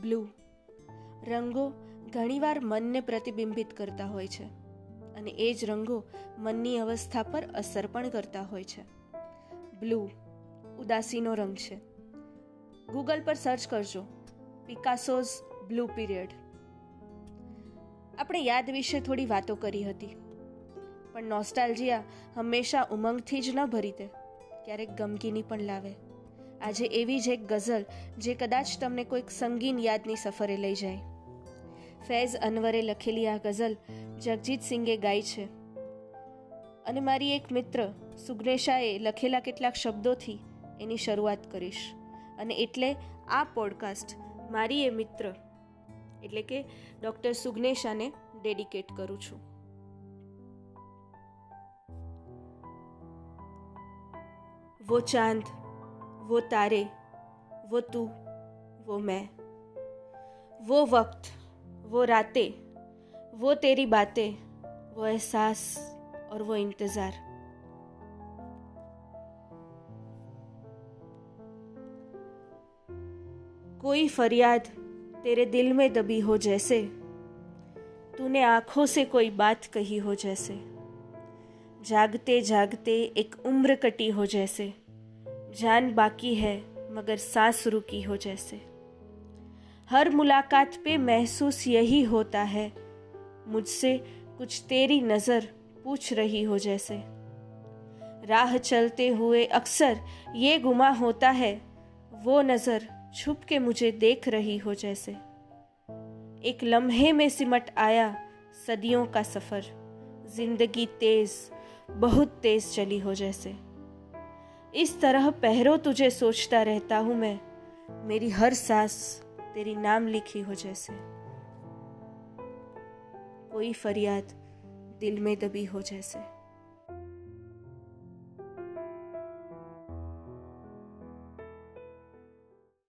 Blue રંગો ઘણીવાર મનને પ્રતિબિંબિત કરતા હોય છે અને એ જ રંગો મનની અવસ્થા પર અસર પણ કરતા હોય છે. બ્લુ ઉદાસીનો રંગ છે. ગૂગલ પર સર્ચ કરજો. પિકાસોઝ બ્લુ પીરિયડ આપણે યાદ વિશે થોડી વાતો કરી હતી. પણ નોસ્ટાલ્જિયા હંમેશા ઉમંગથી જ ન ભરી દે. ક્યારેક ગમગીની પણ લાવે. આજે એવી જ એક ગઝલ જે કદાચ તમને કોઈક સંગીન યાદની સફરે લઈ જાય ફૈઝ અનવરે લખેલી આ ગઝલ જગજીત સિંગે ગાઈ છે અને મારી એક મિત્ર સુગ્નેશાએ લખેલા કેટલાક શબ્દોથી એની શરૂઆત કરીશ અને એટલે આ પોડકાસ્ટ મારી એ મિત્ર એટલે કે ડૉક્ટર સુગ્નેશાને ડેડિકેટ કરું છું वो चांद वो तारे, वो तू, वो मैं। वो वक्त, वो रातें, वो तेरी बातें, वो एहसास और वो इंतज़ार। कोई फरियाद तेरे दिल में दबी हो जैसे, तूने आँखों से कोई बात कही हो जैसे जागते जागते एक उम्र कटी हो जैसे। जान बाकी है, मगर सांस रुकी हो जैसे। हर मुलाकात पे महसूस यही होता है, मुझसे कुछ तेरी नज़र पूछ रही हो जैसे। राह चलते हुए अक्सर ये गुमा होता है, वो नज़र छुप के मुझे देख रही हो जैसे। एक लम्हे में सिमट आया सदियों का सफ़र, ज़िंदगी तेज, बहुत तेज चली हो जैसे। इस तरह पहरों तुझे सोचता रहता हूँ मैं। मेरी हर सांस तेरी नाम लिखी हो जैसे। कोई फरियाद दिल में दबी हो जैसे।